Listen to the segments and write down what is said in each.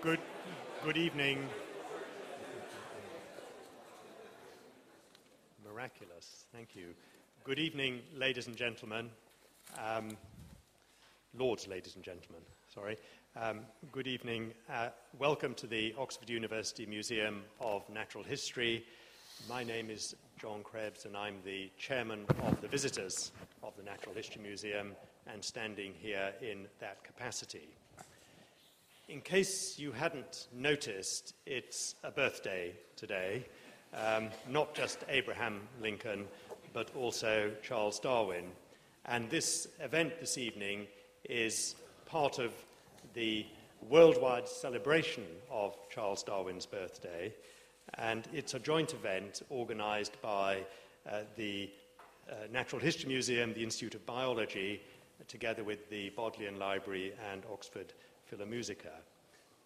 Good, good evening. Miraculous. Thank you. Good evening, ladies and gentlemen. Um, Lords, ladies and gentlemen. Sorry. Um, good evening. Uh, welcome to the Oxford University Museum of Natural History. My name is John Krebs, and I'm the chairman of the visitors of the Natural History Museum and standing here in that capacity. In case you hadn't noticed, it's a birthday today. Um, not just Abraham Lincoln, but also Charles Darwin. And this event this evening is part of the worldwide celebration of Charles Darwin's birthday. And it's a joint event organized by uh, the uh, Natural History Museum, the Institute of Biology, together with the Bodleian Library and Oxford Philomusica.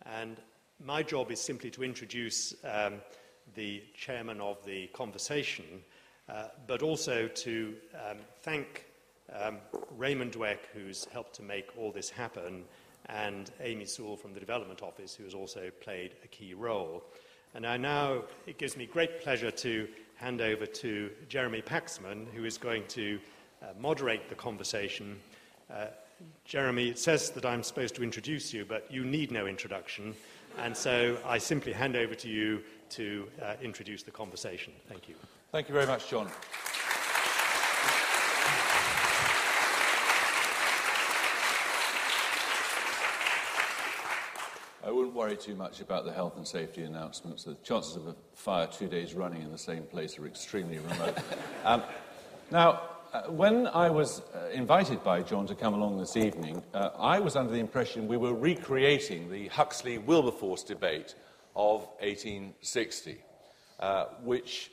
And my job is simply to introduce um, the chairman of the conversation, uh, but also to um, thank um, Raymond Dwek, who's helped to make all this happen, and Amy Sewell from the Development Office, who has also played a key role. And I now, it gives me great pleasure to hand over to Jeremy Paxman, who is going to uh, moderate the conversation. Uh, Jeremy, it says that I'm supposed to introduce you, but you need no introduction. And so I simply hand over to you to uh, introduce the conversation. Thank you. Thank you very much, John. I wouldn't worry too much about the health and safety announcements. The chances of a fire two days running in the same place are extremely remote. um, now, uh, when I was uh, invited by John to come along this evening, uh, I was under the impression we were recreating the Huxley Wilberforce debate of 1860, uh, which,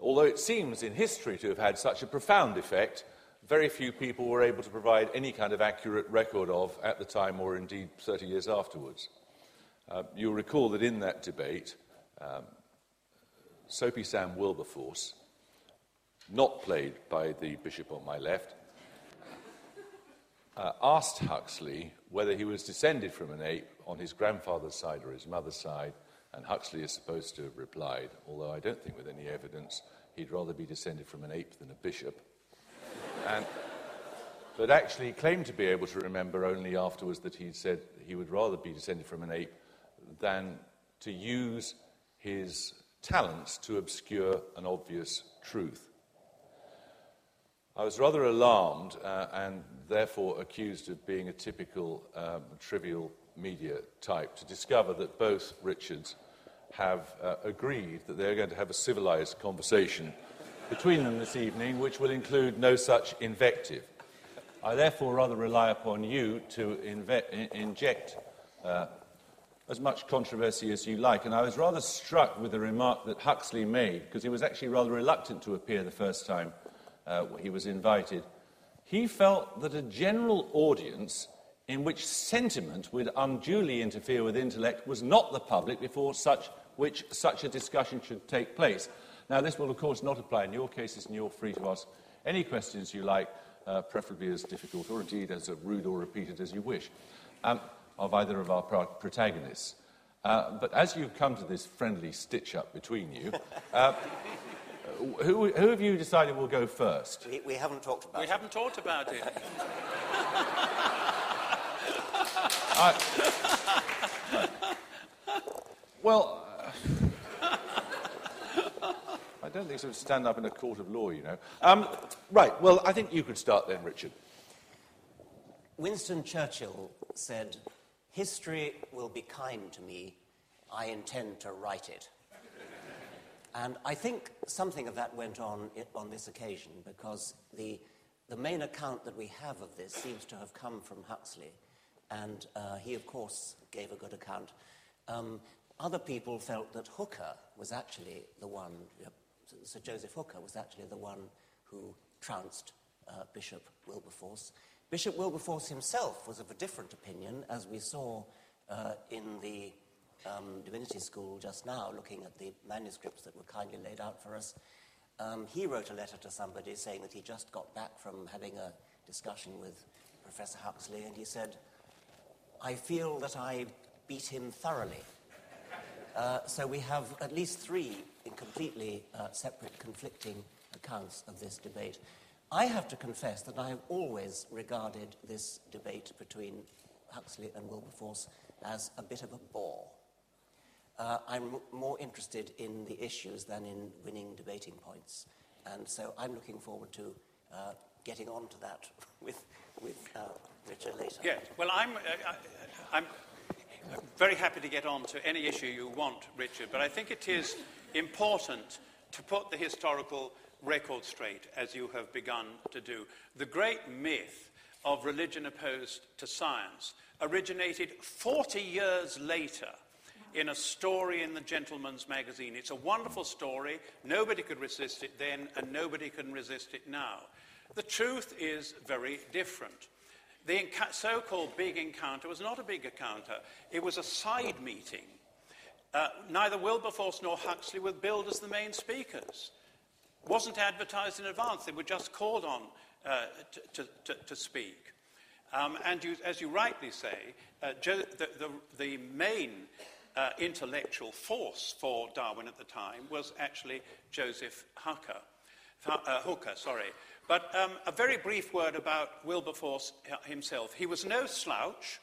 although it seems in history to have had such a profound effect, very few people were able to provide any kind of accurate record of at the time or indeed 30 years afterwards. Uh, you'll recall that in that debate, um, Soapy Sam Wilberforce not played by the bishop on my left, uh, asked Huxley whether he was descended from an ape on his grandfather's side or his mother's side, and Huxley is supposed to have replied, although I don't think with any evidence, he'd rather be descended from an ape than a bishop. and, but actually claimed to be able to remember only afterwards that he said he would rather be descended from an ape than to use his talents to obscure an obvious truth. I was rather alarmed uh, and therefore accused of being a typical um, trivial media type to discover that both Richards have uh, agreed that they're going to have a civilized conversation between them this evening, which will include no such invective. I therefore rather rely upon you to inve- inject uh, as much controversy as you like. And I was rather struck with the remark that Huxley made, because he was actually rather reluctant to appear the first time uh, he was invited, he felt that a general audience in which sentiment would unduly interfere with intellect was not the public before such, which such a discussion should take place. Now, this will, of course, not apply in your cases, and you're free to ask any questions you like, uh, preferably as difficult or indeed as rude or repeated as you wish, um, of either of our protagonists. Uh, but as you've come to this friendly stitch up between you, uh, who, who have you decided will go first? We, we haven't talked about we it. We haven't talked about it. I, well, uh, I don't think so would stand up in a court of law, you know. Um, right, well, I think you could start then, Richard. Winston Churchill said, History will be kind to me. I intend to write it. And I think something of that went on on this occasion because the, the main account that we have of this seems to have come from Huxley. And uh, he, of course, gave a good account. Um, other people felt that Hooker was actually the one, uh, Sir Joseph Hooker was actually the one who trounced uh, Bishop Wilberforce. Bishop Wilberforce himself was of a different opinion, as we saw uh, in the um, Divinity School just now, looking at the manuscripts that were kindly laid out for us, um, he wrote a letter to somebody saying that he just got back from having a discussion with Professor Huxley, and he said, I feel that I beat him thoroughly. Uh, so we have at least three completely uh, separate, conflicting accounts of this debate. I have to confess that I have always regarded this debate between Huxley and Wilberforce as a bit of a bore. Uh, I'm more interested in the issues than in winning debating points. And so I'm looking forward to uh, getting on to that with, with uh, Richard later. Yes, well, I'm, uh, I'm very happy to get on to any issue you want, Richard, but I think it is important to put the historical record straight, as you have begun to do. The great myth of religion opposed to science originated 40 years later in a story in the Gentleman's Magazine. It's a wonderful story. Nobody could resist it then, and nobody can resist it now. The truth is very different. The so called big encounter was not a big encounter, it was a side meeting. Uh, neither Wilberforce nor Huxley were billed as the main speakers. Wasn't advertised in advance, they were just called on uh, to, to, to, speak. Um, and you, as you rightly say, uh, the, the, the, main uh, intellectual force for Darwin at the time was actually Joseph Hooker. Uh, Hooker sorry. But um, a very brief word about Wilberforce himself. He was no slouch.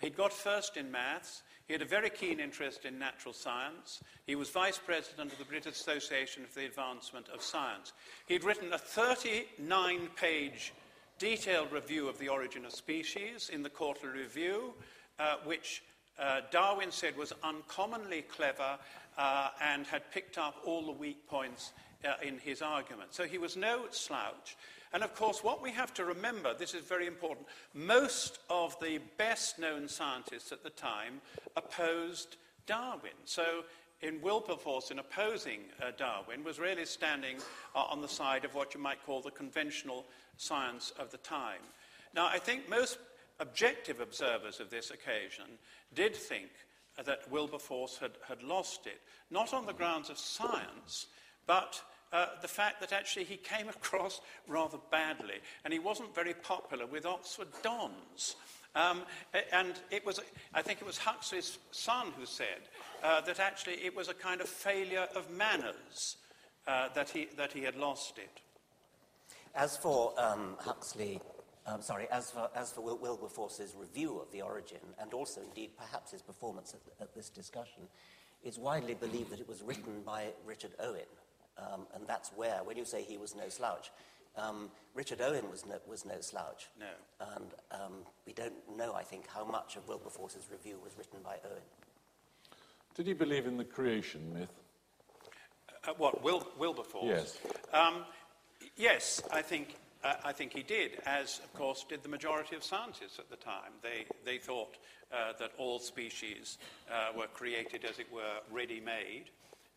He'd got first in maths. He had a very keen interest in natural science. He was vice president of the British Association for the Advancement of Science. He'd written a 39 page detailed review of the origin of species in the Quarterly Review, uh, which uh, Darwin said was uncommonly clever uh, and had picked up all the weak points uh, in his argument. So he was no slouch. And of course, what we have to remember, this is very important, most of the best known scientists at the time opposed Darwin. So in Wilberforce, in opposing uh, Darwin, was really standing uh, on the side of what you might call the conventional science of the time. Now, I think most objective observers of this occasion did think that Wilberforce had, had lost it, not on the grounds of science, but uh, the fact that actually he came across rather badly and he wasn't very popular with Oxford dons. Um, and it was, I think it was Huxley's son who said uh, that actually it was a kind of failure of manners uh, that, he, that he had lost it. As for um, Huxley, um, sorry, as for, as for Wil- Wilberforce's review of the origin, and also indeed perhaps his performance at, at this discussion, it's widely believed that it was written by Richard Owen, um, and that's where, when you say he was no slouch, um, Richard Owen was no, was no slouch. No. And um, we don't know, I think, how much of Wilberforce's review was written by Owen. Did he believe in the creation myth? Uh, what, Wil- Wilberforce? Yes. Um, yes, I think, uh, I think he did, as, of course, did the majority of scientists at the time. They, they thought uh, that all species uh, were created, as it were, ready made.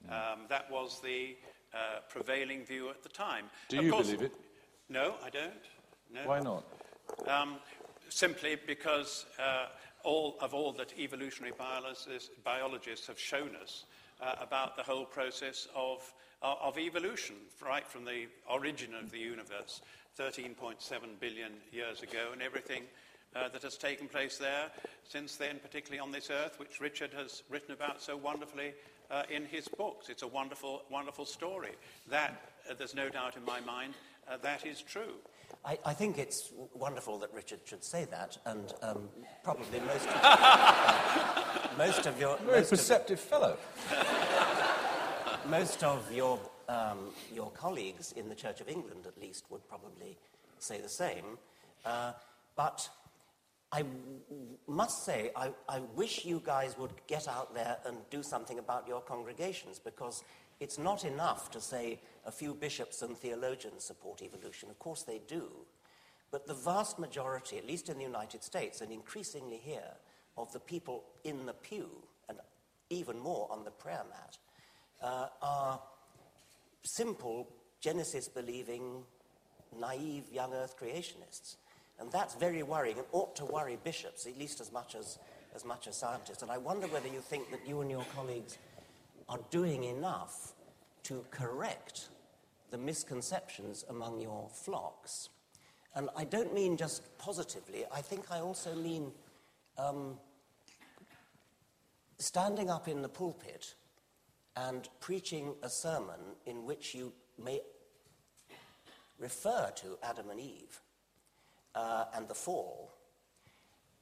Um, that was the uh, prevailing view at the time. Do of you course, believe it? No, I don't. No. Why not? Um, simply because uh, all of all that evolutionary biologists, biologists have shown us uh, about the whole process of, uh, of evolution, right from the origin of the universe, 13.7 billion years ago, and everything uh, that has taken place there since then, particularly on this earth, which Richard has written about so wonderfully uh, in his books. It's a wonderful, wonderful story. That, uh, there's no doubt in my mind, uh, that is true. I, I, think it's wonderful that Richard should say that, and um, probably most of, most of your very most perceptive of, fellow. most of your um, your colleagues in the Church of England, at least, would probably say the same. Uh, but I must say, I, I wish you guys would get out there and do something about your congregations because it's not enough to say a few bishops and theologians support evolution. Of course they do. But the vast majority, at least in the United States and increasingly here, of the people in the pew, and even more on the prayer mat, uh, are simple Genesis believing, naive young earth creationists. And that's very worrying and ought to worry bishops, at least as much as, as much as scientists. And I wonder whether you think that you and your colleagues are doing enough to correct the misconceptions among your flocks. And I don't mean just positively, I think I also mean um, standing up in the pulpit and preaching a sermon in which you may refer to Adam and Eve uh, and the fall.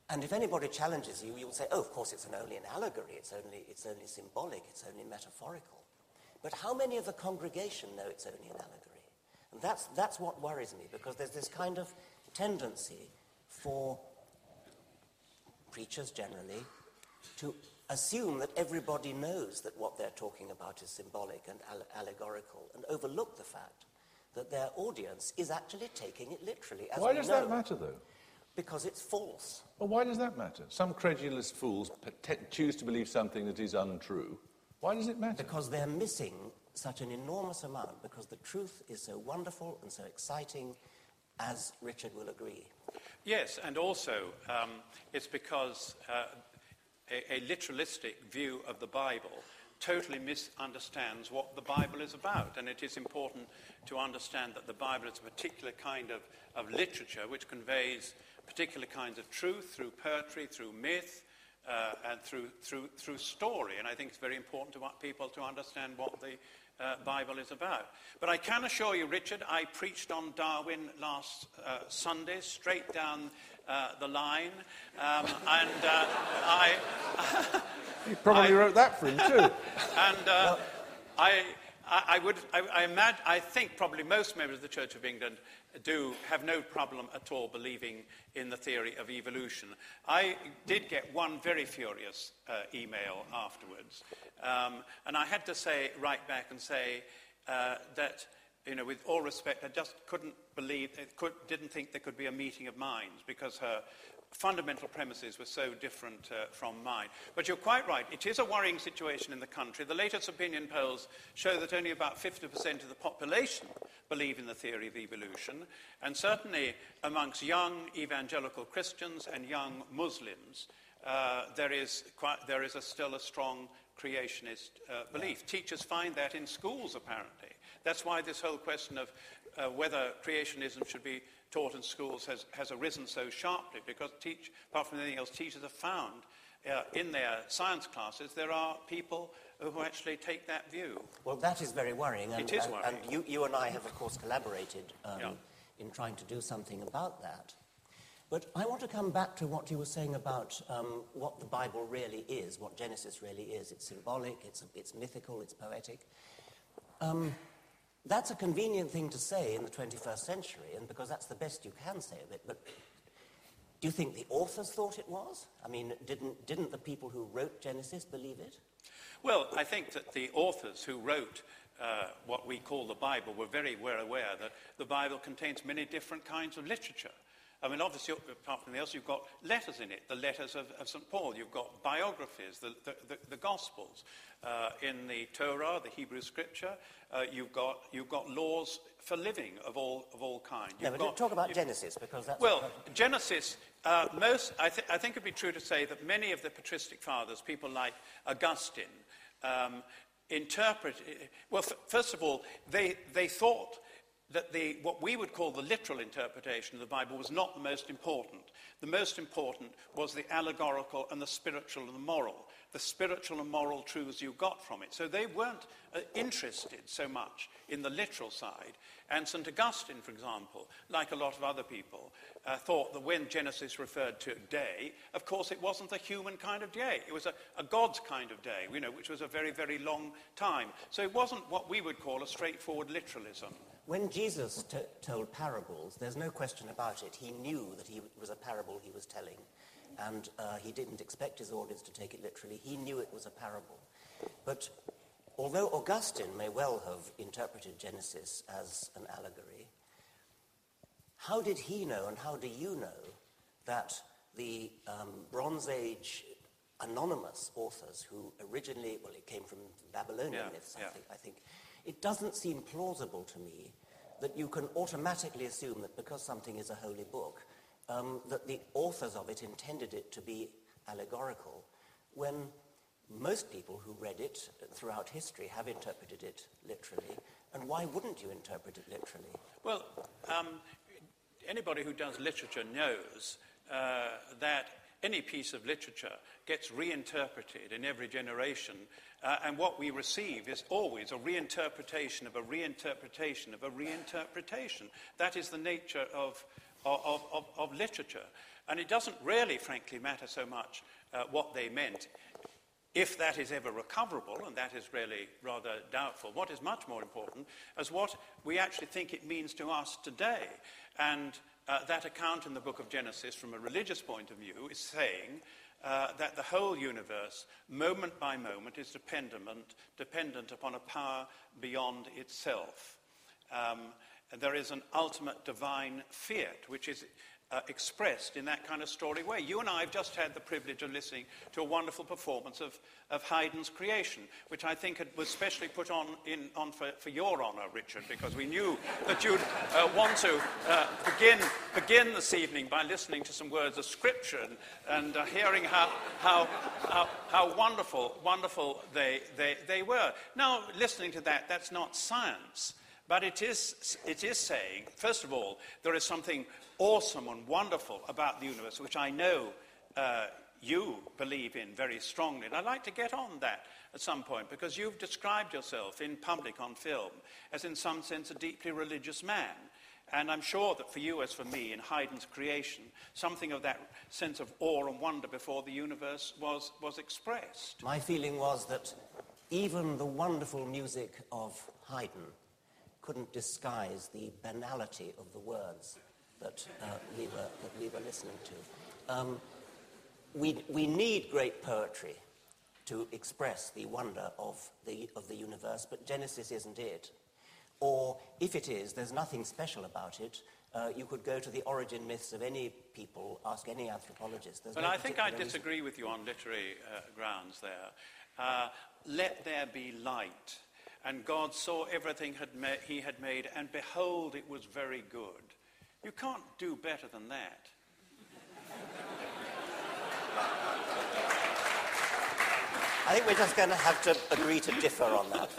And if anybody challenges you, you will say, oh, of course, it's only an allegory, it's only, it's only symbolic, it's only metaphorical. But how many of the congregation know it's only an allegory? And that's, that's what worries me, because there's this kind of tendency for preachers generally to assume that everybody knows that what they're talking about is symbolic and allegorical and overlook the fact that their audience is actually taking it literally. why does know, that matter, though? Because it's false. Well, why does that matter? Some credulous fools choose to believe something that is untrue. Why does it matter? Because they're missing such an enormous amount, because the truth is so wonderful and so exciting, as Richard will agree. Yes, and also um, it's because uh, a, a literalistic view of the Bible totally misunderstands what the Bible is about. And it is important to understand that the Bible is a particular kind of, of literature which conveys particular kinds of truth through poetry, through myth, uh, and through, through, through story. And I think it's very important to people to understand what the uh, Bible is about. But I can assure you, Richard, I preached on Darwin last uh, Sunday, straight down uh, the line. Um, and uh, I. you probably I, wrote that for him, too. and uh, I. I, would, I, I, imagine, I think probably most members of the Church of England do have no problem at all believing in the theory of evolution. I did get one very furious uh, email afterwards, um, and I had to say, write back and say uh, that you know, with all respect, I just couldn't believe, could, didn't think there could be a meeting of minds because her fundamental premises were so different uh, from mine. But you're quite right. It is a worrying situation in the country. The latest opinion polls show that only about 50% of the population believe in the theory of evolution. And certainly amongst young evangelical Christians and young Muslims, uh, there is, quite, there is a, still a strong creationist uh, belief. Teachers find that in schools, apparently. That's why this whole question of uh, whether creationism should be taught in schools has, has arisen so sharply, because teach, apart from anything else, teachers have found uh, in their science classes there are people who actually take that view. Well, that is very worrying. And, it is worrying. And, and you, you, and I have, of course, collaborated um, yeah. in trying to do something about that. But I want to come back to what you were saying about um, what the Bible really is, what Genesis really is. It's symbolic, it's, it's mythical, it's poetic. Um, that's a convenient thing to say in the 21st century, and because that's the best you can say of it. But do you think the authors thought it was? I mean, didn't, didn't the people who wrote Genesis believe it? Well, I think that the authors who wrote uh, what we call the Bible were very well aware that the Bible contains many different kinds of literature. I mean, obviously, apart from else, you've got letters in it, the letters of, of St. Paul. You've got biographies, the, the, the, the Gospels. Uh, in the Torah, the Hebrew Scripture, uh, you've, got, you've got laws for living of all, of all kind. You've no, but got, talk about Genesis, because that's... Well, Genesis, uh, most, I, th I think it would be true to say that many of the patristic fathers, people like Augustine, um, interpret... Well, first of all, they, they thought that the, what we would call the literal interpretation of the Bible was not the most important. The most important was the allegorical and the spiritual and the moral, the spiritual and moral truths you got from it. So they weren't uh, interested so much in the literal side. And St. Augustine, for example, like a lot of other people, uh, thought that when Genesis referred to day, of course it wasn't the human kind of day. It was a, a God's kind of day, you know, which was a very, very long time. So it wasn't what we would call a straightforward literalism. When Jesus t- told parables, there's no question about it. He knew that he was a parable he was telling, and uh, he didn't expect his audience to take it literally. He knew it was a parable. But although Augustine may well have interpreted Genesis as an allegory, how did he know, and how do you know, that the um, Bronze Age anonymous authors who originally, well, it came from Babylonian yeah, myths, yeah. I, think, I think, it doesn't seem plausible to me that you can automatically assume that because something is a holy book, um, that the authors of it intended it to be allegorical, when most people who read it throughout history have interpreted it literally. And why wouldn't you interpret it literally? Well, um, anybody who does literature knows uh, that any piece of literature gets reinterpreted in every generation, uh, and what we receive is always a reinterpretation of a reinterpretation of a reinterpretation. That is the nature of, of, of, of literature. And it doesn't really, frankly, matter so much uh, what they meant if that is ever recoverable, and that is really rather doubtful, what is much more important is what we actually think it means to us today. And uh, that account in the book of Genesis, from a religious point of view, is saying uh, that the whole universe, moment by moment, is dependent, dependent upon a power beyond itself. Um, there is an ultimate divine fiat, which is uh, expressed in that kind of story way. You and I have just had the privilege of listening to a wonderful performance of, of Haydn's creation, which I think was specially put on, in, on for, for your honour, Richard, because we knew that you'd uh, want to uh, begin, begin this evening by listening to some words of Scripture and, and uh, hearing how, how, how, how, wonderful, wonderful they, they, they were. Now, listening to that, that's not science. But it is, it is saying, first of all, there is something awesome and wonderful about the universe, which I know uh, you believe in very strongly. And I'd like to get on that at some point because you've described yourself in public on film as, in some sense, a deeply religious man. And I'm sure that for you, as for me, in Haydn's creation, something of that sense of awe and wonder before the universe was, was expressed. My feeling was that even the wonderful music of Haydn couldn't disguise the banality of the words that, uh, we, were, that we were listening to. Um, we, we need great poetry to express the wonder of the, of the universe, but Genesis isn't it. Or if it is, there's nothing special about it. Uh, you could go to the origin myths of any people, ask any anthropologist. There's but no I think I reason. disagree with you on literary uh, grounds there. Uh, let there be light. And God saw everything had ma- he had made, and behold, it was very good. You can't do better than that. I think we're just going to have to agree to differ on that.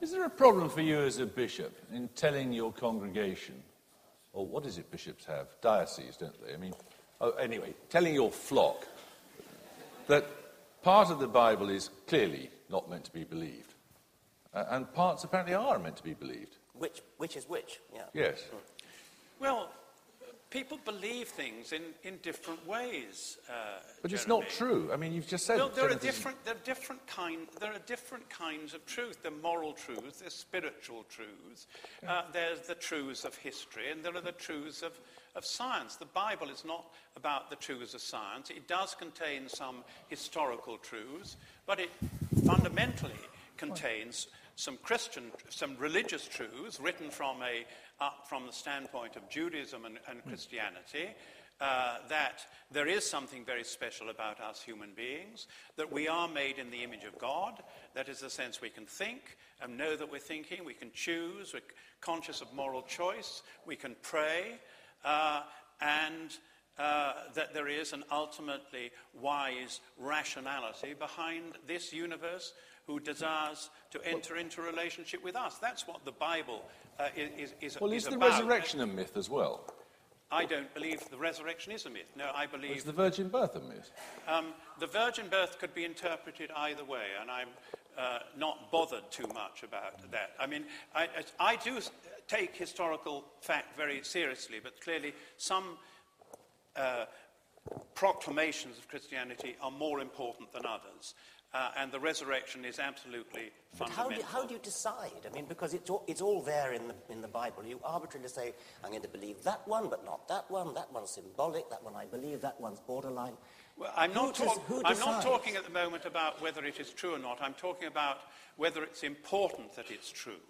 Is there a problem for you as a bishop in telling your congregation, or what is it bishops have? Dioceses, don't they? I mean, oh, anyway, telling your flock that part of the Bible is clearly not meant to be believed, and parts apparently are meant to be believed. Which, which is which? Yeah. Yes. Well, people believe things in, in different ways. Uh, But it's not true. I mean, you've just said. Well, there are different, there are different kind, there are different kinds of truth. There are moral truths, there's spiritual truths, uh, there's the truths of history, and there are the truths of, of science. The Bible is not about the truths of science. It does contain some historical truths, but it fundamentally contains some Christian, some religious truths written from, a, up from the standpoint of Judaism and, and Christianity. Uh, that there is something very special about us human beings, that we are made in the image of God. That is the sense we can think and know that we're thinking, we can choose, we're conscious of moral choice, we can pray, uh, and uh, that there is an ultimately wise rationality behind this universe who desires to enter into a relationship with us. That's what the Bible uh, is, is, Well, is is the about. resurrection a myth as well? I don't believe the resurrection is a myth. No, I believe. Is the virgin birth a myth? um, the virgin birth could be interpreted either way, and I'm uh, not bothered too much about that. I mean, I, I I do take historical fact very seriously, but clearly some uh, proclamations of Christianity are more important than others. Uh, and the resurrection is absolutely But how fundamental. do, how do you decide? I mean, because it's all, it's all there in the, in the Bible. You arbitrarily say, I'm going to believe that one, but not that one. That one's symbolic. That one I believe. That one's borderline. Well, I'm, not does- talk- I'm not talking at the moment about whether it is true or not. I'm talking about whether it's important that it's true.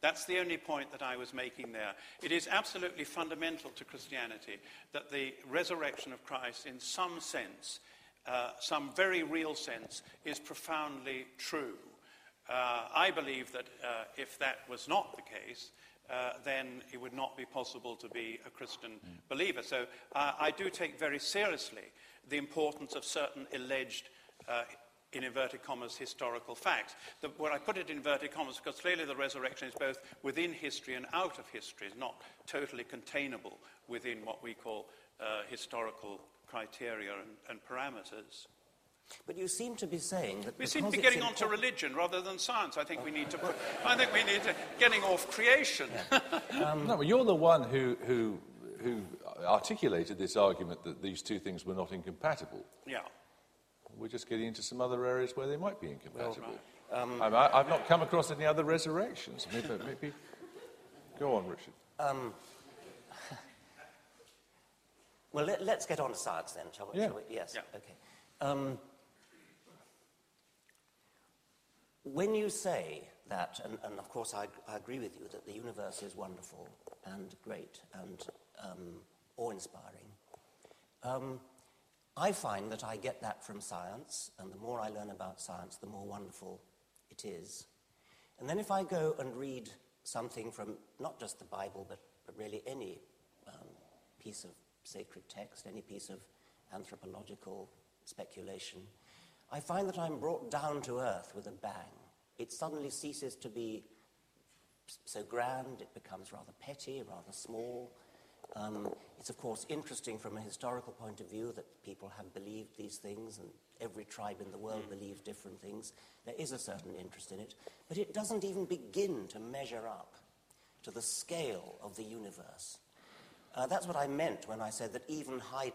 That's the only point that I was making there. It is absolutely fundamental to Christianity that the resurrection of Christ, in some sense, uh, some very real sense, is profoundly true. Uh, I believe that uh, if that was not the case, uh, then it would not be possible to be a Christian believer. So uh, I do take very seriously the importance of certain alleged, in inverted commas, historical facts. The, where I put it in inverted commas, because clearly the resurrection is both within history and out of history, it's not totally containable within what we call uh, historical criteria and, and, parameters. But you seem to be saying that we seem to be getting onto religion rather than science. I think we need to. Put, I think we need to getting off creation. um, no, but you're the one who, who who articulated this argument that these two things were not incompatible. Yeah. We're just getting into some other areas where they might be incompatible. Well, right. um, I, have not come across any other resurrections. Maybe, maybe. Go on, Richard. Um, well, let, us get on to science then, shall we? Yeah. Shall we? Yes. Yeah. Okay. Um, when you say that, and, and of course I, I, agree with you that the universe is wonderful and great and um, awe-inspiring, um, I find that I get that from science, and the more I learn about science, the more wonderful it is. And then if I go and read something from not just the Bible, but, but really any um, piece of sacred text, any piece of anthropological speculation, I find that I'm brought down to earth with a bang. It suddenly ceases to be so grand, it becomes rather petty, rather small. Um, it's, of course, interesting from a historical point of view that people have believed these things, and every tribe in the world mm. believes different things. There is a certain interest in it, but it doesn't even begin to measure up to the scale of the universe. Uh, that's what I meant when I said that even Haydn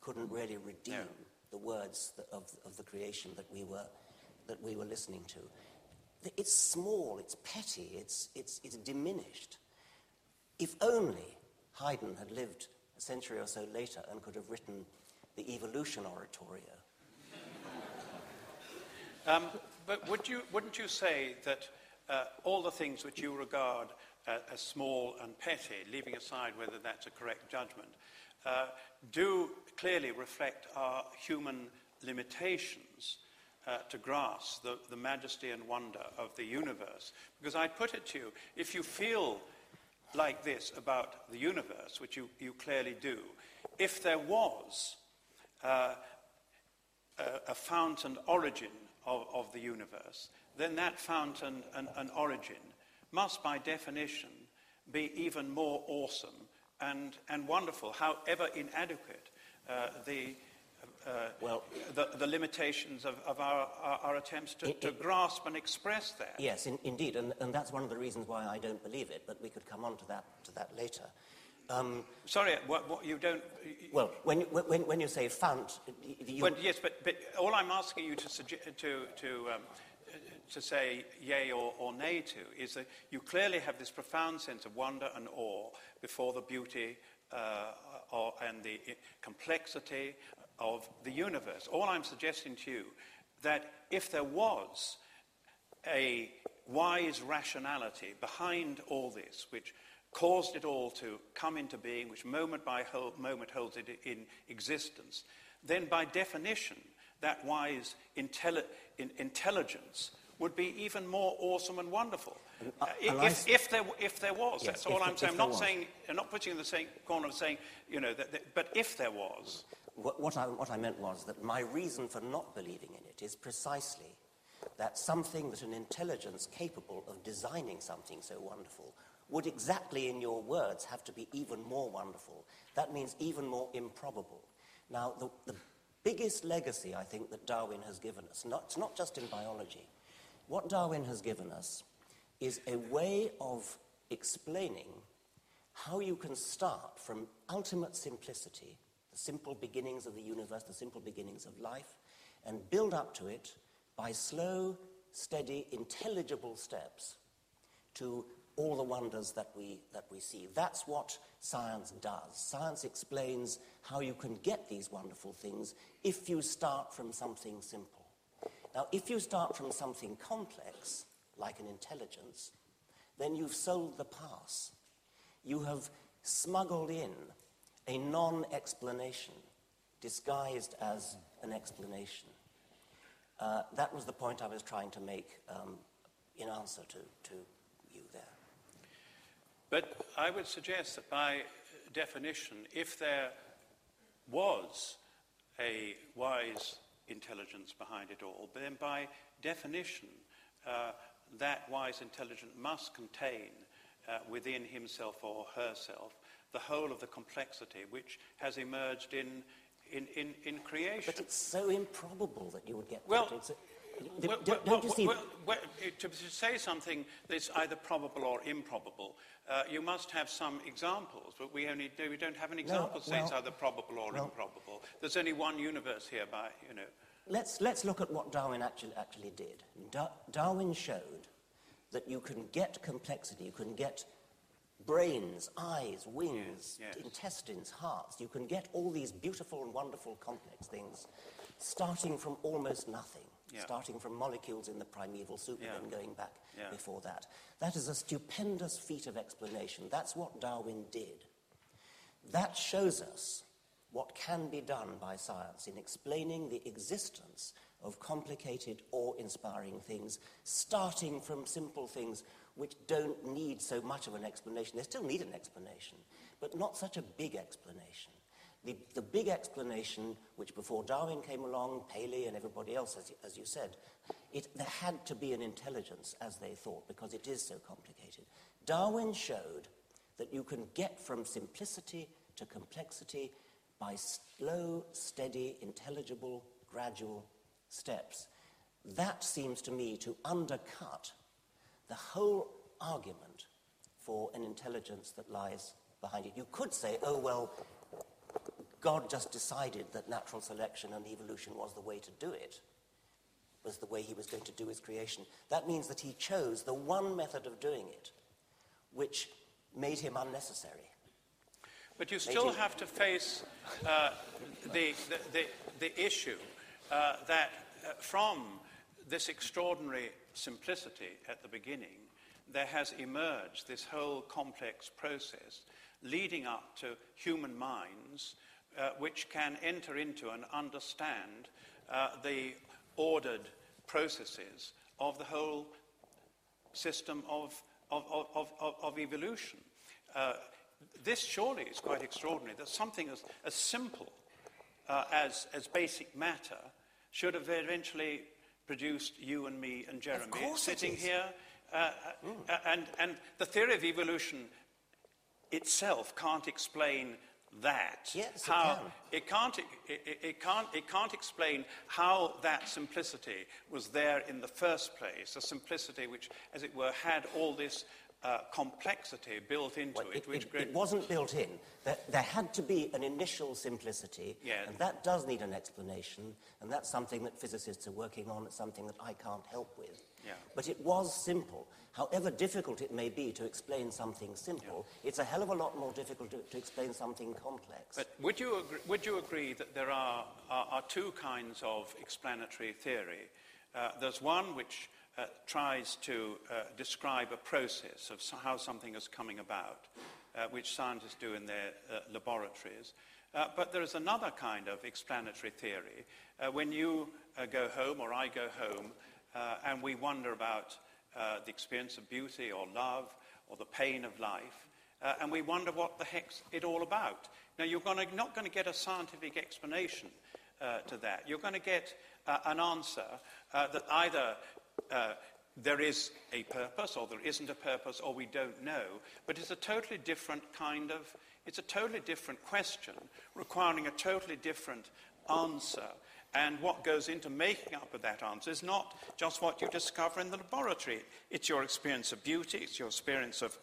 couldn't really redeem the words of, of the creation that we were, that we were listening to. It's small, it's petty, it's, it's, it's diminished. If only Haydn had lived a century or so later and could have written the evolution oratorio. Um, but would you, wouldn't you say that uh, all the things which you regard uh, as small and petty, leaving aside whether that's a correct judgment, uh, do clearly reflect our human limitations uh, to grasp the, the majesty and wonder of the universe. Because I put it to you, if you feel like this about the universe, which you, you clearly do, if there was uh, a, a, fountain origin of, of, the universe, then that fountain and, and, origin must, by definition, be even more awesome and, and wonderful, however inadequate uh, the, uh, well, the, the, limitations of, of our, our, our, attempts to, it, to it, grasp and express that. Yes, in, indeed, and, and, that's one of the reasons why I don't believe it, but we could come on to that, to that later. Um, Sorry, what, what, you don't... Well, when, when, when you say fount... You... Well, yes, but, but all I'm asking you to, to, to, um, to say yay or, or nay to is that you clearly have this profound sense of wonder and awe before the beauty uh, or, and the complexity of the universe. All I'm suggesting to you that if there was a wise rationality behind all this, which caused it all to come into being, which moment by moment holds it in existence, then by definition, that wise intelli- in intelligence would be even more awesome and wonderful. Uh, if, if, there, if there was, yes, that's all I'm saying. I'm not saying, I'm not putting in the same corner of saying, you know, that, that, but if there was. What, what, I, what I meant was that my reason for not believing in it is precisely that something that an intelligence capable of designing something so wonderful would exactly, in your words, have to be even more wonderful. That means even more improbable. Now, the, the biggest legacy I think that Darwin has given us, not, it's not just in biology, what Darwin has given us is a way of explaining how you can start from ultimate simplicity, the simple beginnings of the universe, the simple beginnings of life, and build up to it by slow, steady, intelligible steps to all the wonders that we, that we see. That's what science does. Science explains how you can get these wonderful things if you start from something simple. Now, if you start from something complex, like an intelligence, then you've sold the pass. You have smuggled in a non explanation disguised as an explanation. Uh, that was the point I was trying to make um, in answer to, to you there. But I would suggest that by definition, if there was a wise intelligence behind it all. But then, by definition, uh, that wise intelligence must contain uh, within himself or herself the whole of the complexity which has emerged in, in, in, in creation. But it's so improbable that you would get Well, that. Well, don't well, you see? well, well, to say something that's either probable or improbable, uh, you must have some examples, but we only do, we don't have an example to say it's either probable or improbable. There's only one universe here by, you know. Let's, let's look at what Darwin actually, actually did. Da- Darwin showed that you can get complexity, you can get brains, eyes, wings, Yes, yes. intestines, hearts. You can get all these beautiful and wonderful complex things starting from almost nothing, Yeah. starting from molecules in the primeval soup Yeah. and then going back Yeah. before that. That is a stupendous feat of explanation. That's what Darwin did. That shows us what can be done by science in explaining the existence of complicated, awe inspiring things, starting from simple things which don't need so much of an explanation. They still need an explanation, but not such a big explanation. The, the big explanation, which before Darwin came along, Paley and everybody else, as you, as you said, it, there had to be an intelligence, as they thought, because it is so complicated. Darwin showed that you can get from simplicity to complexity by slow, steady, intelligible, gradual steps. That seems to me to undercut the whole argument for an intelligence that lies behind it. You could say, oh, well, God just decided that natural selection and evolution was the way to do it, was the way he was going to do his creation. That means that he chose the one method of doing it which made him unnecessary. But you still have to face uh, the, the, the, the issue uh, that uh, from this extraordinary simplicity at the beginning, there has emerged this whole complex process leading up to human minds uh, which can enter into and understand uh, the ordered processes of the whole system of, of, of, of, evolution. Uh, this surely is quite extraordinary that something as, as simple uh, as, as basic matter should have eventually produced you and me and Jeremy sitting here. Uh, uh, and, and the theory of evolution itself can't explain that. Yes, it how, can. it can't, it, it, it can't, it can't explain how that simplicity was there in the first place, a simplicity which, as it were, had all this uh, complexity built into Well, it, it, which it- it wasn't built in. There, there had to be an initial simplicity, Yeah. and that does need an explanation, and that's something that physicists are working on. It's something that I can't help with. Yeah. But it was simple. However difficult it may be to explain something simple, it's a hell of a lot more difficult to, to explain something complex. But would you agree, would you agree that there are, are, are two kinds of explanatory theory? Uh, there's one which uh, tries to uh, describe a process of so- how something is coming about, uh, which scientists do in their uh, laboratories. Uh, but there is another kind of explanatory theory. Uh, when you uh, go home, or I go home, uh, and we wonder about uh, the experience of beauty or love or the pain of life, uh, and we wonder what the heck's it all about. Now, you're gonna, not going to get a scientific explanation uh, to that. You're going to get uh, an answer uh, that either there is a purpose or there isn't a purpose or we don't know, but it's a totally different kind of, it's a totally different question requiring a totally different answer. And what goes into making up of that answer is not just what you discover in the laboratory. It's your experience of beauty, it's your experience of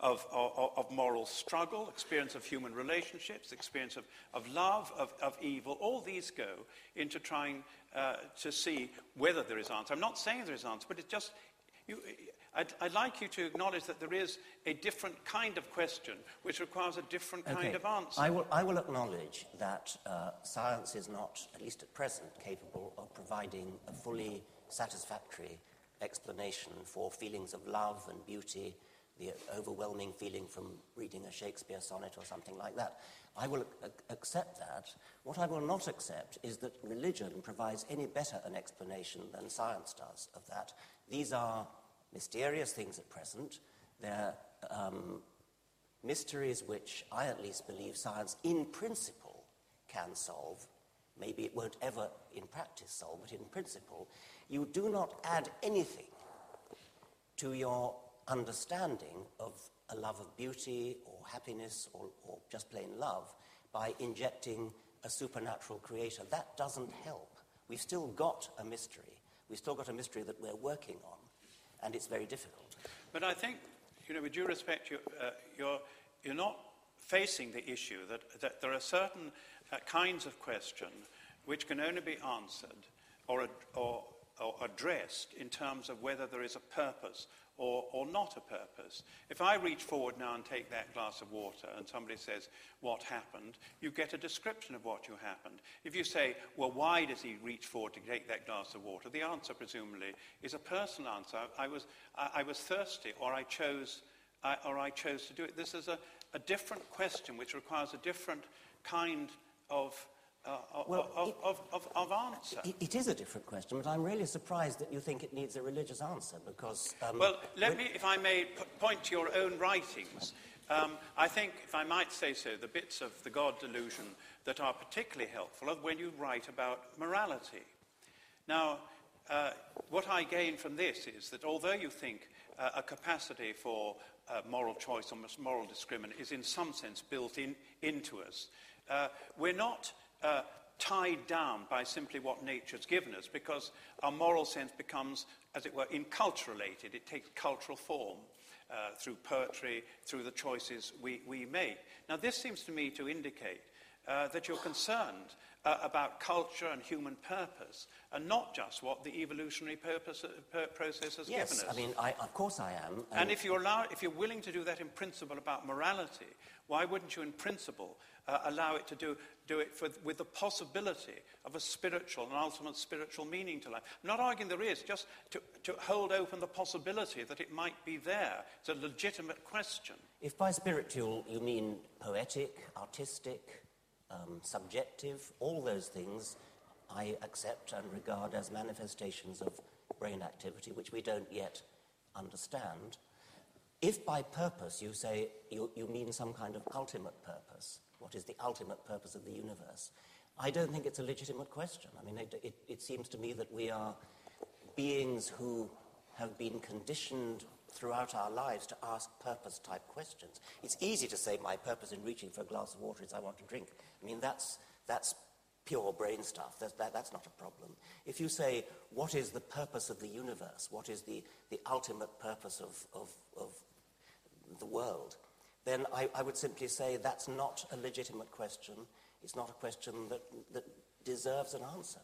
of, of, of moral struggle, experience of human relationships, experience of, of love, of, of evil. All these go into trying uh, to see whether there is answer. I'm not saying there is answer, but it's just, you, I'd, I'd like you to acknowledge that there is a different kind of question which requires a different kind of answer. I will, I will acknowledge that uh, science is not, at least at present, capable of providing a fully satisfactory explanation for feelings of love and beauty, the overwhelming feeling from reading a Shakespeare sonnet or something like that. I will ac- accept that. What I will not accept is that religion provides any better an explanation than science does of that. These are mysterious things at present. They're um, mysteries which I at least believe science in principle can solve. Maybe it won't ever in practice solve, but in principle, you do not add anything to your understanding of a love of beauty or happiness or, or just plain love by injecting a supernatural creator. That doesn't help. We've still got a mystery. We've still got a mystery that we're working on, and it's very difficult. But I think, you know, with due respect, you, uh, you're, you're not facing the issue that, that there are certain uh, kinds of question which can only be answered or, or, or addressed in terms of whether there is a purpose or, or not a purpose. If I reach forward now and take that glass of water and somebody says, What happened? you get a description of what you happened. If you say, Well, why does he reach forward to take that glass of water? the answer, presumably, is a personal answer. I was, I, I was thirsty, or I chose. I, or I chose to do it. This is a, a different question which requires a different kind of uh, well, of, it, of, of, of, answer. It, it is a different question, but I'm really surprised that you think it needs a religious answer because. Um, well, let me, if I may, p- point to your own writings. Um, I think, if I might say so, the bits of the God delusion that are particularly helpful are when you write about morality. Now, uh, what I gain from this is that although you think uh, a capacity for uh, moral choice or moral discrimination is in some sense built in, into us, uh, we're not uh, tied down by simply what nature's given us because our moral sense becomes, as it were, inculturalated. It takes cultural form uh, through poetry, through the choices we, we make. Now, this seems to me to indicate uh, that you're concerned uh, about culture and human purpose, and not just what the evolutionary purpose, uh, process has yes, given us. Yes, I mean, I, of course I am. And, and if, you allow, if you're willing to do that in principle about morality, why wouldn't you, in principle, uh, allow it to do, do it for, with the possibility of a spiritual an ultimate spiritual meaning to life. I'm not arguing there is, just to, to hold open the possibility that it might be there. It's a legitimate question. If by spiritual you mean poetic, artistic, um, subjective, all those things I accept and regard as manifestations of brain activity which we don't yet understand. If by purpose you say you, you mean some kind of ultimate purpose, what is the ultimate purpose of the universe? I don't think it's a legitimate question. I mean, it, it, it seems to me that we are beings who have been conditioned throughout our lives to ask purpose type questions. It's easy to say my purpose in reaching for a glass of water is I want to drink. I mean, that's, that's pure brain stuff. That's, that, that's not a problem. If you say, what is the purpose of the universe? What is the, the ultimate purpose of, of, of the world? Then I, I, would simply say that's not a legitimate question. It's not a question that, that deserves an answer.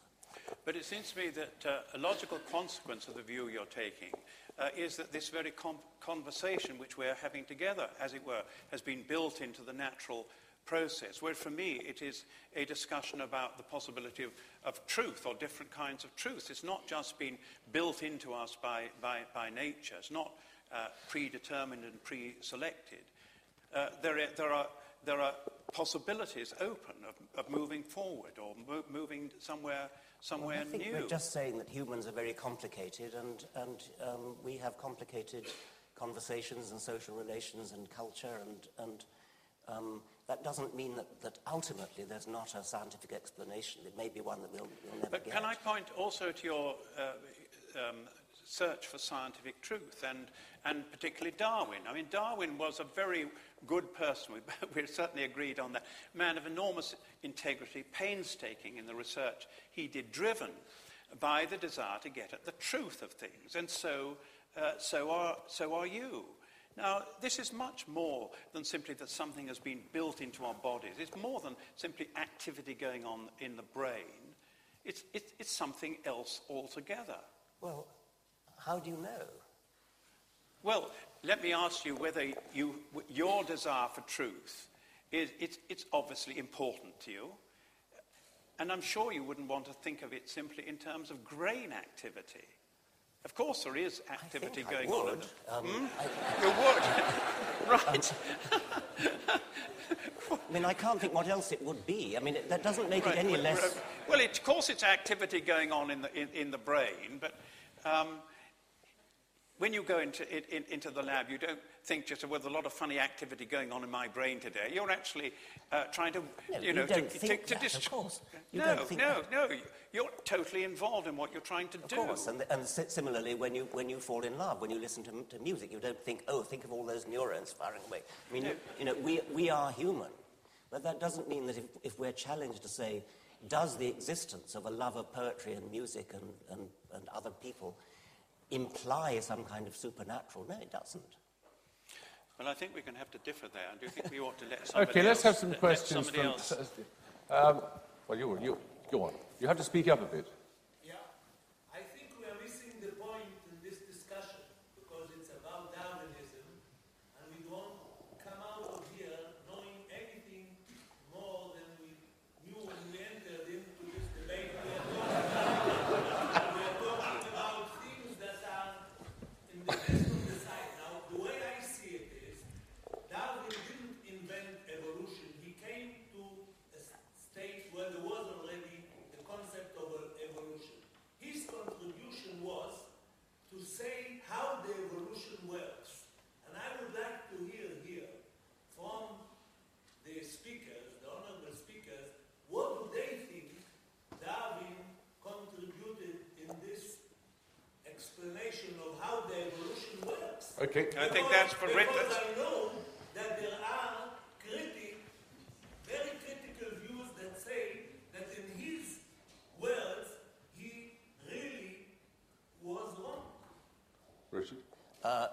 But it seems to me that uh, a logical consequence of the view you're taking uh, is that this very conversation which we're having together, as it were, has been built into the natural process. Where for me, it is a discussion about the possibility of, of truth or different kinds of truth. It's not just been built into us by, by, by nature, it's not uh, predetermined and pre selected uh, there, there, are, there are possibilities open of, of moving forward or mo- moving somewhere, somewhere well, I think new. We're just saying that humans are very complicated and, and um, we have complicated conversations and social relations and culture and, and um, that doesn't mean that, that ultimately there's not a scientific explanation. It may be one that we'll, we'll never but get. can I point also to your uh, um, search for scientific truth and, and particularly Darwin? I mean, Darwin was a very good person. We, we certainly agreed on that. Man of enormous integrity, painstaking in the research he did, driven by the desire to get at the truth of things. And so, uh, so, are, so are you. Now, this is much more than simply that something has been built into our bodies. It's more than simply activity going on in the brain. It's, it's, it's something else altogether. Well, how do you know? Well, let me ask you whether you, your desire for truth is it's, it's obviously important to you. And I'm sure you wouldn't want to think of it simply in terms of grain activity. Of course, there is activity going on. Um, hmm? I, you would, right? I mean, I can't think what else it would be. I mean, it, that doesn't make right. it any less. Well, it, of course, it's activity going on in the in, in the brain, but um, when you go into, in, into the lab, you don't think just, well, there's a lot of funny activity going on in my brain today. You're actually uh, trying to, No, you you know, don't to, think to, that, to of course. You no, don't think no, that. no. You're totally involved in what you're trying to Of do. Of course, and, and similarly, when you, when you fall in love, when you listen to, to music, you don't think, oh, think of all those neurons firing away. I mean, you, you know, we, we are human. But that doesn't mean that if, if we're challenged to say, does the existence of a love of poetry and music and, and, and other people imply some kind of supernatural? No, it doesn't. Well, I think we're going to have to differ there. I do you think we ought to let somebody Okay, let's else, have some let- let questions somebody from. else. Um, well, you, you go on. You have to speak up a bit. Yeah, I think we are missing the point in this discussion because it's about Darwinism and we don't come out of here knowing anything more than we knew when we entered into this debate. We are talking about, we are talking about things that are in the best of the side. Now, the way I see it is, Darwin didn't invent evolution. He came to a s- state where there was already the concept of a- evolution. His contribution was to say how the evolution works. And I would like to hear here from the speakers, the honorable speakers, what do they think Darwin contributed in this explanation of how the evolution works? Okay. I think that's for Rick. Because that's- I know that there are critic, very critical views that say that in his words, he really was wrong. Richard? Uh,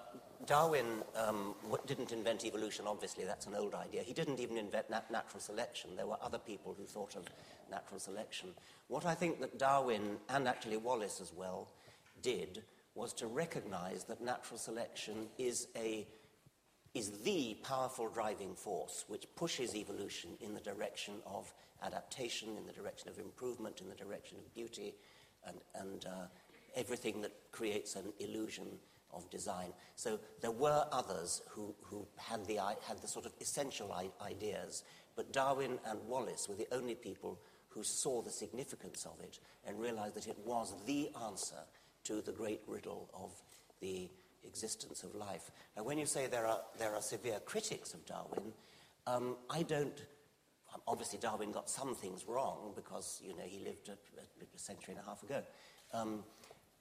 Darwin um, didn't invent evolution, obviously, that's an old idea. He didn't even invent nat- natural selection. There were other people who thought of natural selection. What I think that Darwin, and actually Wallace as well, did was to recognize that natural selection is, a, is the powerful driving force which pushes evolution in the direction of adaptation, in the direction of improvement, in the direction of beauty, and, and uh, everything that creates an illusion of design. So there were others who, who had, the, had the sort of essential ideas, but Darwin and Wallace were the only people who saw the significance of it and realized that it was the answer to the great riddle of the existence of life. Now, when you say there are, there are severe critics of Darwin, um, I don't. Obviously, Darwin got some things wrong because you know he lived a, a, a century and a half ago. Um,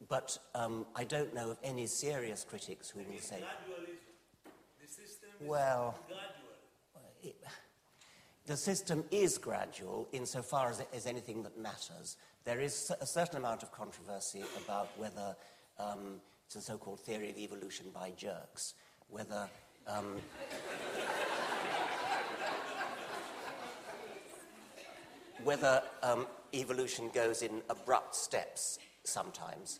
but um, I don't know of any serious critics who will say, Gradualism. The system is Well- gradual. it- the system is gradual insofar as it is anything that matters. There is a certain amount of controversy about whether um, it's a so-called theory of evolution by jerks, whether um, whether um, evolution goes in abrupt steps sometimes.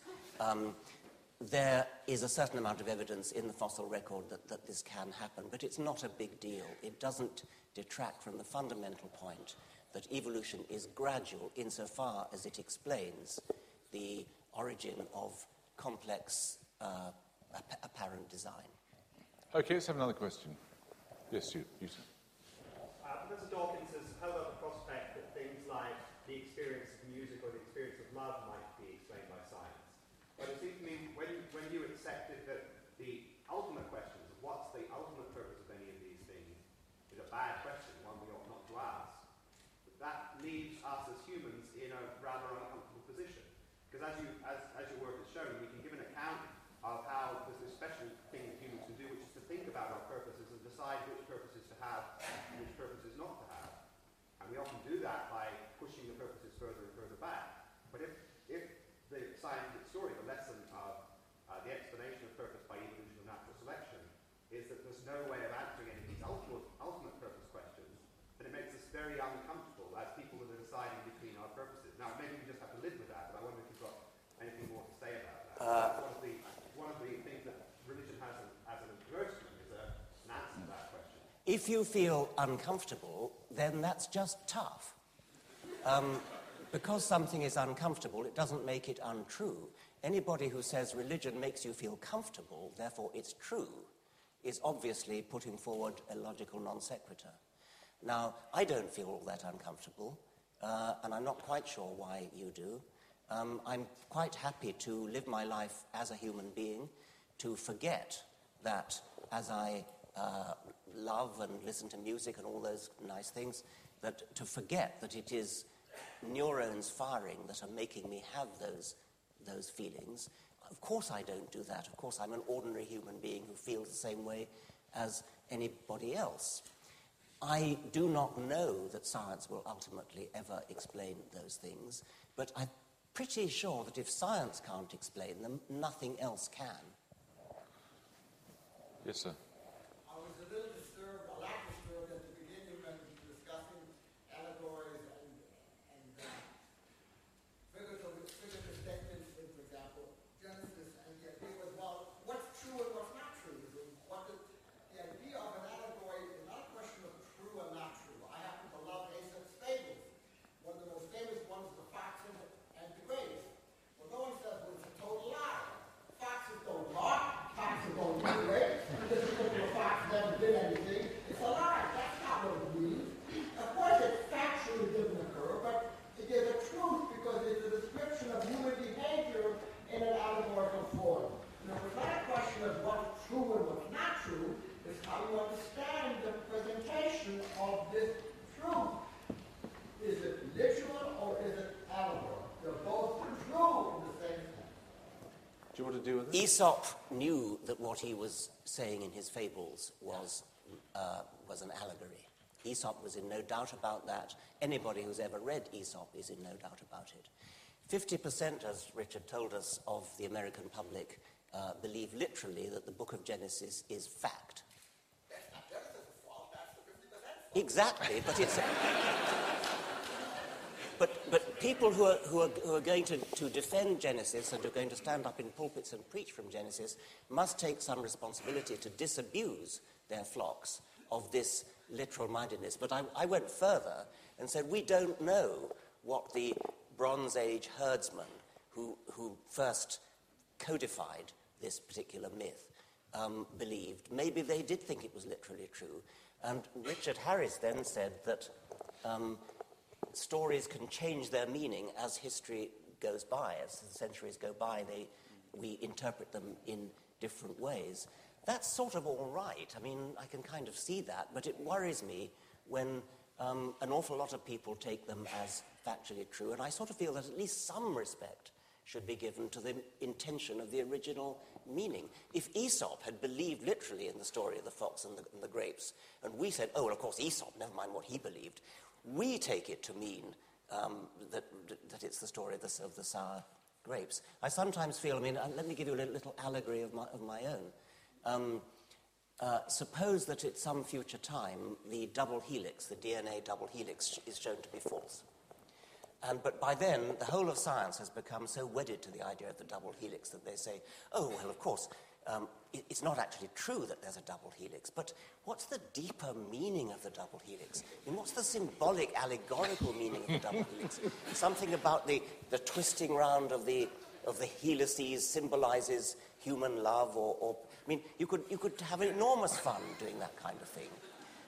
There is a certain amount of evidence in the fossil record that, that this can happen, but it's not a big deal. It doesn't detract from the fundamental point that evolution is gradual insofar as it explains the origin of complex uh, ap- apparent design. Okay, let's have another question. Yes, you. you sir. Uh, Professor Dawkins has held up the prospect that things like the experience of music or the experience of love might be explained by science. But it seems to me when, when you accepted that the ultimate questions of what's the ultimate purpose of any of these things is a bad question, one we ought not to ask, that leaves us as humans in a rather uncomfortable position. Because as, you, as, as your work has shown, we can give an account of how there's this special thing that humans can do, which is to think about our purposes and decide which purposes to have and which purposes not to have. And we often do that by pushing the purposes further and further back. But if, if the scientific story, the lesson of uh, the explanation of purpose by evolution or natural selection, is that there's no way of answering any of these ultimate, ultimate purpose questions, then it makes us very uncomfortable as people that are deciding between our purposes. Now, maybe we just have to live with that, but I wonder if you've got anything more to say about that. That's one, of the, one of the things that religion has as, as an advertisement is a, an answer to that question. If you feel uncomfortable, then that's just tough. Um, because something is uncomfortable, it doesn't make it untrue. Anybody who says religion makes you feel comfortable, therefore it's true, is obviously putting forward a logical non sequitur. Now, I don't feel all that uncomfortable, uh, and I'm not quite sure why you do. Um, I'm quite happy to live my life as a human being, to forget that as I uh, love and listen to music and all those nice things, that to forget that it is neurons firing that are making me have those, those feelings. Of course, I don't do that. Of course, I'm an ordinary human being who feels the same way as anybody else. I do not know that science will ultimately ever explain those things, but I'm pretty sure that if science can't explain them, nothing else can. Yes, sir. I was a little disturbed, a lot disturbed at the beginning when we were discussing allegories and, and uh, figurative, figurative statements, for example, Genesis, and the idea was, well, what's true and what's not true? And What the, the idea of an allegory is not a question of true and not true. I happen to love Aesop's fables. One of the most famous ones is the fox and the, and the grapes. Well, no one says, well, it's a total lie. Foxes don't talk, foxes don't do grapes, just because the fox never did anything. It's a lie. That's not what it means. Of course, it factually didn't occur, but it is a truth because it's a description of human behavior in an allegorical form. Now, it's not a question of what's true and what's not true. It's how you understand the presentation of this truth. Is it literal or is it allegory? They're both true in the same sense. Do you want to deal with it? Aesop knew that what he was saying in his fables was, uh, was an allegory. Aesop was in no doubt about that. Anybody who's ever read Aesop is in no doubt about it. 50%, as Richard told us, of the American public uh, believe literally that the book of Genesis is fact. Exactly, but it's. But, but people who are, who are, who are going to, to defend Genesis and are going to stand up in pulpits and preach from Genesis must take some responsibility to disabuse their flocks of this literal mindedness. But I, I went further and said, we don't know what the Bronze Age herdsman who, who first codified this particular myth um, believed. Maybe they did think it was literally true. And Richard Harries then said that um, stories can change their meaning as history goes by, as the centuries go by, they, we interpret them in different ways. That's sort of all right. I mean, I can kind of see that, but it worries me when um, an awful lot of people take them as factually true, and I sort of feel that at least some respect should be given to the intention of the original meaning. If Aesop had believed literally in the story of the fox and the, and the grapes, and we said, oh, well, of course, Aesop, never mind what he believed, we take it to mean um, that, that it's the story of the, of the sour grapes. I sometimes feel, I mean, uh, let me give you a little, little allegory of my, of my own. Um, uh, suppose that at some future time the double helix, the DNA double helix, is shown to be false. And, but by then, the whole of science has become so wedded to the idea of the double helix that they say, oh, well, of course, um, it, it's not actually true that there's a double helix, but what's the deeper meaning of the double helix? I mean, what's the symbolic, allegorical meaning of the double helix? Something about the, the twisting round of the, of the helices symbolizes human love, or, or I mean, you could, you could have enormous fun doing that kind of thing.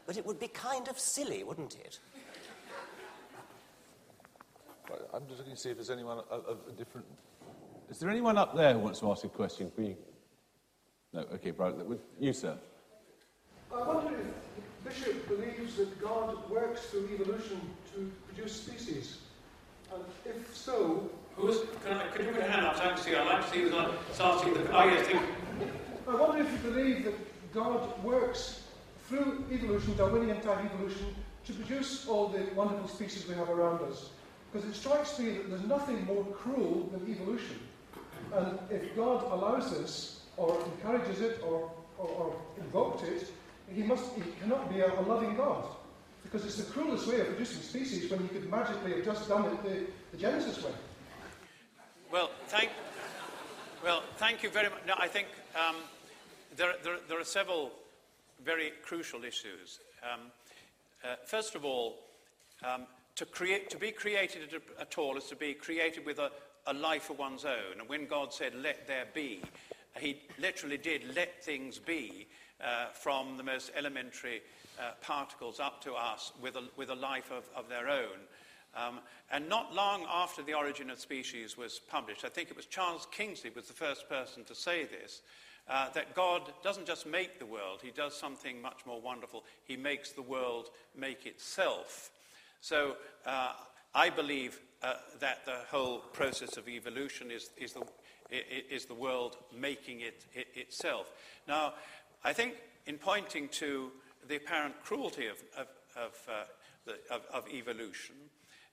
But it would be kind of silly, wouldn't it? I'm just looking to see if there's anyone of, of a different. Is there anyone up there who wants to ask a question? Be... No, okay, right. With you, sir. I wonder if bishop believes that God works through evolution to produce species. And if so, Who's, can I, could you put your hand up so I can see? I'd like to see who's like, starting the. Oh, yes, thank I wonder if you believe that God works through evolution, Darwinian type evolution, to produce all the wonderful species we have around us. Because it strikes me that there's nothing more cruel than evolution. And if God allows this, or encourages it, or, or, or invoked it, he, must, he cannot be a, a loving God. Because it's the cruelest way of producing species when you could magically have just done it the, the Genesis way. Well, thank, well, thank you very much. No, I think um, there, there, there are several very crucial issues. Um, uh, first of all, um, to, create, to be created at, at all is to be created with a, a life of one's own. And when God said, let there be, he literally did let things be uh, from the most elementary uh, particles up to us with a, with a life of, of their own. Um, and not long after The Origin of Species was published, I think it was Charles Kingsley who was the first person to say this, uh, that God doesn't just make the world, He does something much more wonderful. He makes the world make itself. So uh, I believe uh, that the whole process of evolution is, is, the, is the world making it, it itself. Now, I think in pointing to the apparent cruelty of, of, of, uh, the, of, of evolution,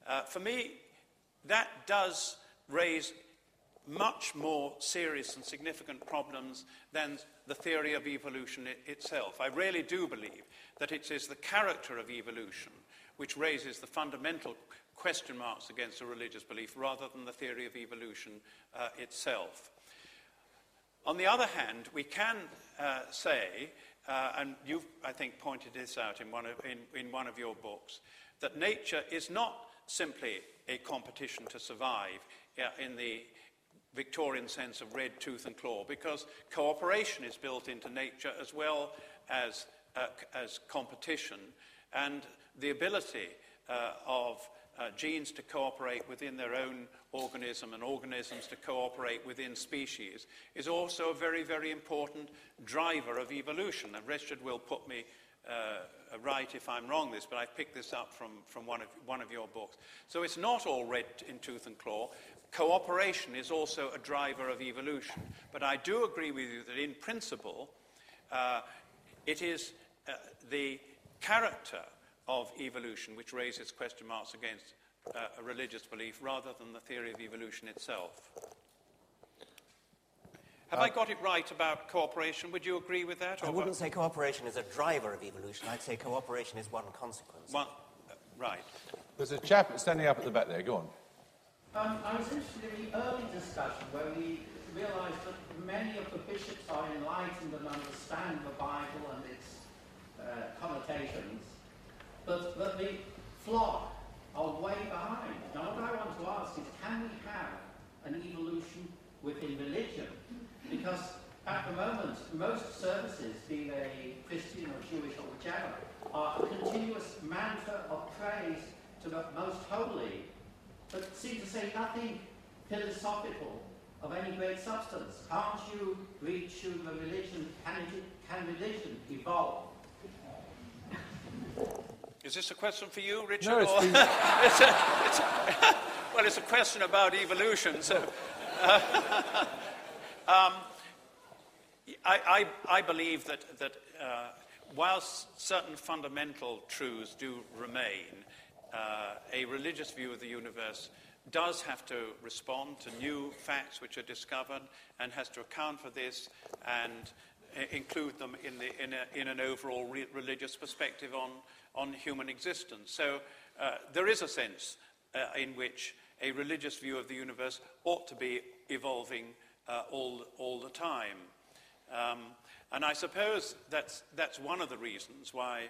uh, for me, that does raise much more serious and significant problems than the theory of evolution it, itself. I really do believe that it is the character of evolution which raises the fundamental question marks against a religious belief rather than the theory of evolution uh, itself. On the other hand, we can uh, say, uh, and you've, I think, pointed this out in one, of, in, in one of your books, that nature is not simply a competition to survive in the Victorian sense of red tooth and claw, because cooperation is built into nature as well as, uh, as competition, and the ability uh, of uh, genes to cooperate within their own organism and organisms to cooperate within species is also a very, very important driver of evolution. And Richard will put me uh, right if I'm wrong this, but I've picked this up from, from one, of, one of your books. So it's not all red in tooth and claw. Cooperation is also a driver of evolution. But I do agree with you that in principle, uh, it is uh, the character of evolution which raises question marks against uh, a religious belief rather than the theory of evolution itself. Have uh, I got it right about cooperation? Would you agree with that? I wouldn't say cooperation is a driver of evolution. I'd say cooperation is one consequence. One, uh, right. There's a chap standing up at the back there. Go on. Um, I was interested in the early discussion where we realised that many of the bishops are enlightened and understand the Bible and its uh, connotations, but the flock are way behind. Now, what I want to ask is, can we have an evolution within religion? Because at the moment, most services, be they Christian or Jewish or whichever, are a continuous mantra of praise to the most holy, but seem to say nothing philosophical of any great substance. Can't you reach the religion? Can, it, can religion evolve? Is this a question for you, Richard? No, it's, been... it's, a, it's a, well, it's a question about evolution. So, uh, um, I, I, I, believe that, that uh, whilst certain fundamental truths do remain, uh, a religious view of the universe does have to respond to new facts which are discovered and has to account for this and uh, include them in, the, in, a, in an overall re- religious perspective on on human existence. So uh, there is a sense uh, in which a religious view of the universe ought to be evolving uh, all, all the time. Um, and I suppose that's, that's one of the reasons why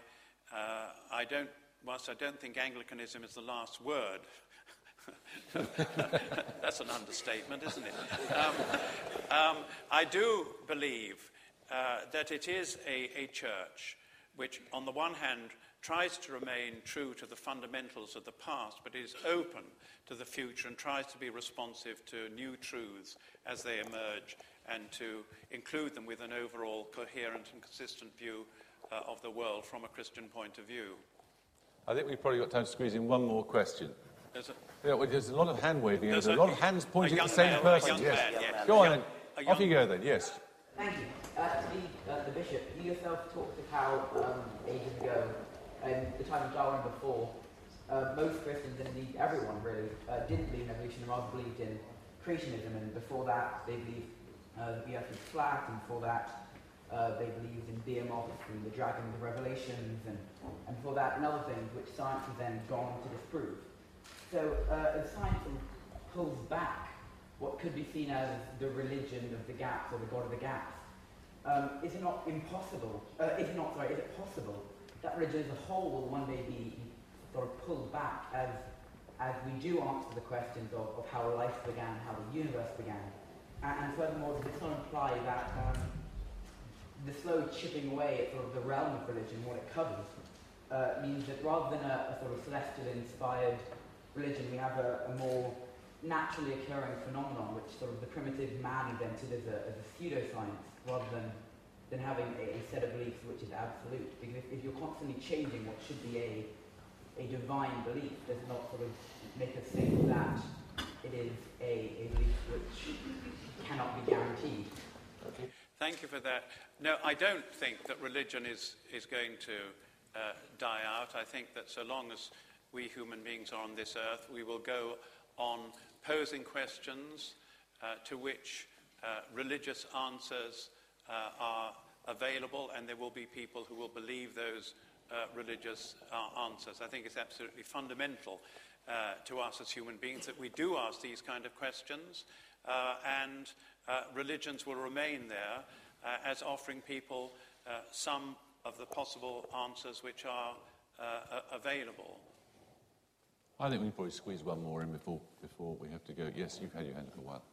uh, I don't, whilst I don't think Anglicanism is the last word, that's an understatement, isn't it? Um, um, I do believe uh, that it is a, a church which, on the one hand, tries to remain true to the fundamentals of the past, but is open to the future and tries to be responsive to new truths as they emerge and to include them with an overall coherent and consistent view uh, of the world from a Christian point of view. I think we've probably got time to squeeze in one more question. There's a, yeah, well, there's a lot of hand waving. There's, there's a, a, lot of hands pointing at the same man, person. yes. Man, yes. Go on young, then. Off you go then, yes. Thank you. Uh, the, uh, the bishop, you yourself talked of how um, ages ago and the time of Darwin before, uh, most Christians, and indeed everyone really, uh, didn't believe in evolution, and rather believed in creationism. And before that, they believed uh, the earth was flat, and before that, uh, they believed in Behemoth and the dragon the Revelations, and, and before that, and other things which science has then gone to disprove. So, uh, as science pulls back what could be seen as the religion of the gaps or the god of the gaps, um, is it not impossible? Uh, is it not sorry? Is it possible that religion as a whole will one day be sort of pulled back as, as we do answer the questions of, of how life began, how the universe began. And, and furthermore, does this not imply that um, the slow chipping away at sort of the realm of religion, what it covers, uh, means that rather than a, a sort of celestial inspired religion, we have a, a more naturally occurring phenomenon, which sort of the primitive man invented as a, as a pseudoscience, rather than, than having a, a set of beliefs which is absolute. Because if, if you're constantly changing what should be a, a divine belief, does not sort of make us think that it is a, a belief which cannot be guaranteed. Okay. Thank you for that. No, I don't think that religion is, is going to uh, die out. I think that so long as we human beings are on this earth, we will go on posing questions uh, to which uh, religious answers uh, are available, and there will be people who will believe those uh, religious uh, answers. I think it's absolutely fundamental to us as human beings that we do ask these kind of questions, and religions will remain there as offering people some of the possible answers which are available. I think we can probably squeeze one more in before, before we have to go. Yes, you've had your hand up a while.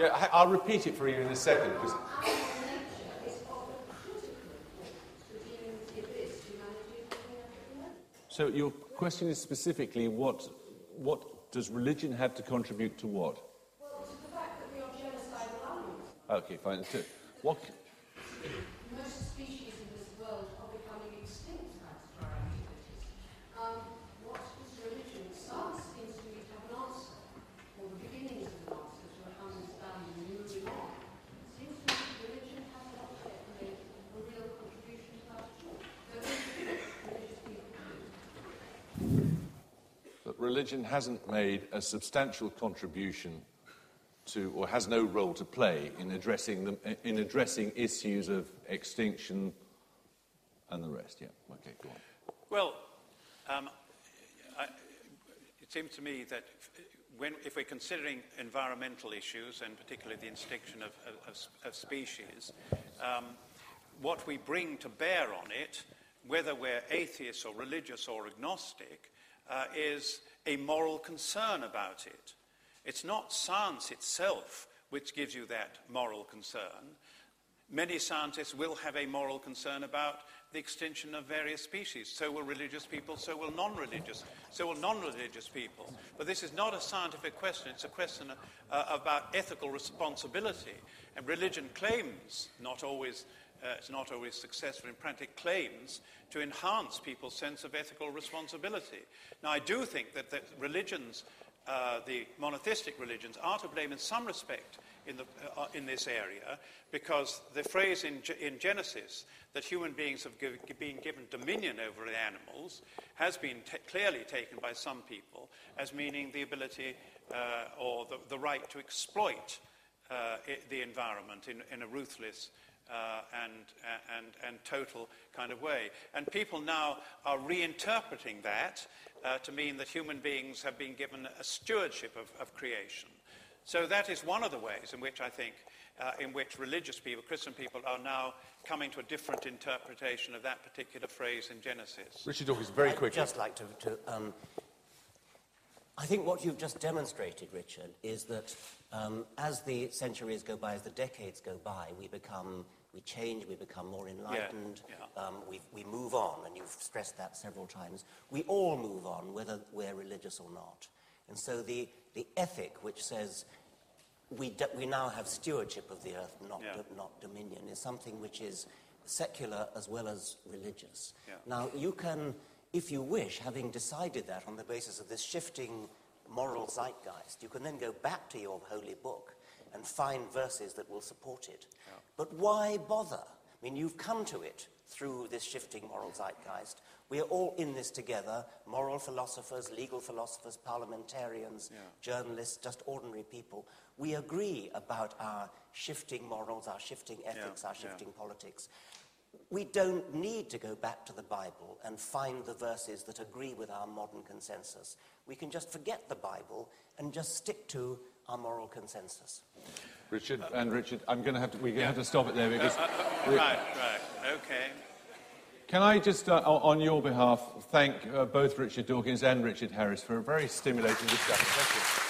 Yeah, I'll repeat it for you in a second. So your question is specifically what, what does religion have to contribute to what? Well, to the fact that we are genocidal Okay, fine. So what, religion hasn't made a substantial contribution to, or has no role to play in addressing, the, in addressing issues of extinction and the rest. Yeah, okay, go on. Well, um, I, it seems to me that when, if we're considering environmental issues, and particularly the extinction of, of, of species, um, what we bring to bear on it, whether we're atheists or religious or agnostic, uh, is a moral concern about it. It's not science itself which gives you that moral concern. Many scientists will have a moral concern about the extinction of various species. So will religious people, so will non religious, so will non religious people. But this is not a scientific question, it's a question uh, about ethical responsibility. And religion claims, not always uh, it's not always successful in practice, claims to enhance people's sense of ethical responsibility. Now, I do think that the religions, uh, the monotheistic religions, are to blame in some respect in, the, uh, in this area because the phrase in, in Genesis that human beings have give, been given dominion over the animals has been t- clearly taken by some people as meaning the ability uh, or the, the, right to exploit uh, the environment in, in a ruthless uh, and, and, and total kind of way. And people now are reinterpreting that uh, to mean that human beings have been given a stewardship of, of creation. So that is one of the ways in which I think, uh, in which religious people, Christian people, are now coming to a different interpretation of that particular phrase in Genesis. Richard Dawkins, very quickly. I'd just like to, to um, I think what you've just demonstrated, Richard, is that um, as the centuries go by, as the decades go by, we become we change, we become more enlightened, yeah, yeah. Um, we, we move on, and you've stressed that several times. We all move on, whether we're religious or not. And so the, the ethic which says we, do, we now have stewardship of the earth, not, yeah. do, not dominion, is something which is secular as well as religious. Now, you can, if you wish, having decided that on the basis of this shifting moral zeitgeist, you can then go back to your holy book and find verses that will support it. Yeah. But why bother? I mean, you've come to it through this shifting moral zeitgeist. We are all in this together moral philosophers, legal philosophers, parliamentarians, Yeah. journalists, just ordinary people. We agree about our shifting morals, our shifting ethics, our yeah. shifting politics. We don't need to go back to the Bible and find the verses that agree with our modern consensus. We can just forget the Bible and just stick to our moral consensus. Richard and Richard, I'm going to have to, we're going to have to stop it there because. we- Right, right, okay. Can I just, uh, on your behalf, thank uh, both Richard Dawkins and Richard Harries for a very stimulating discussion. Thank you.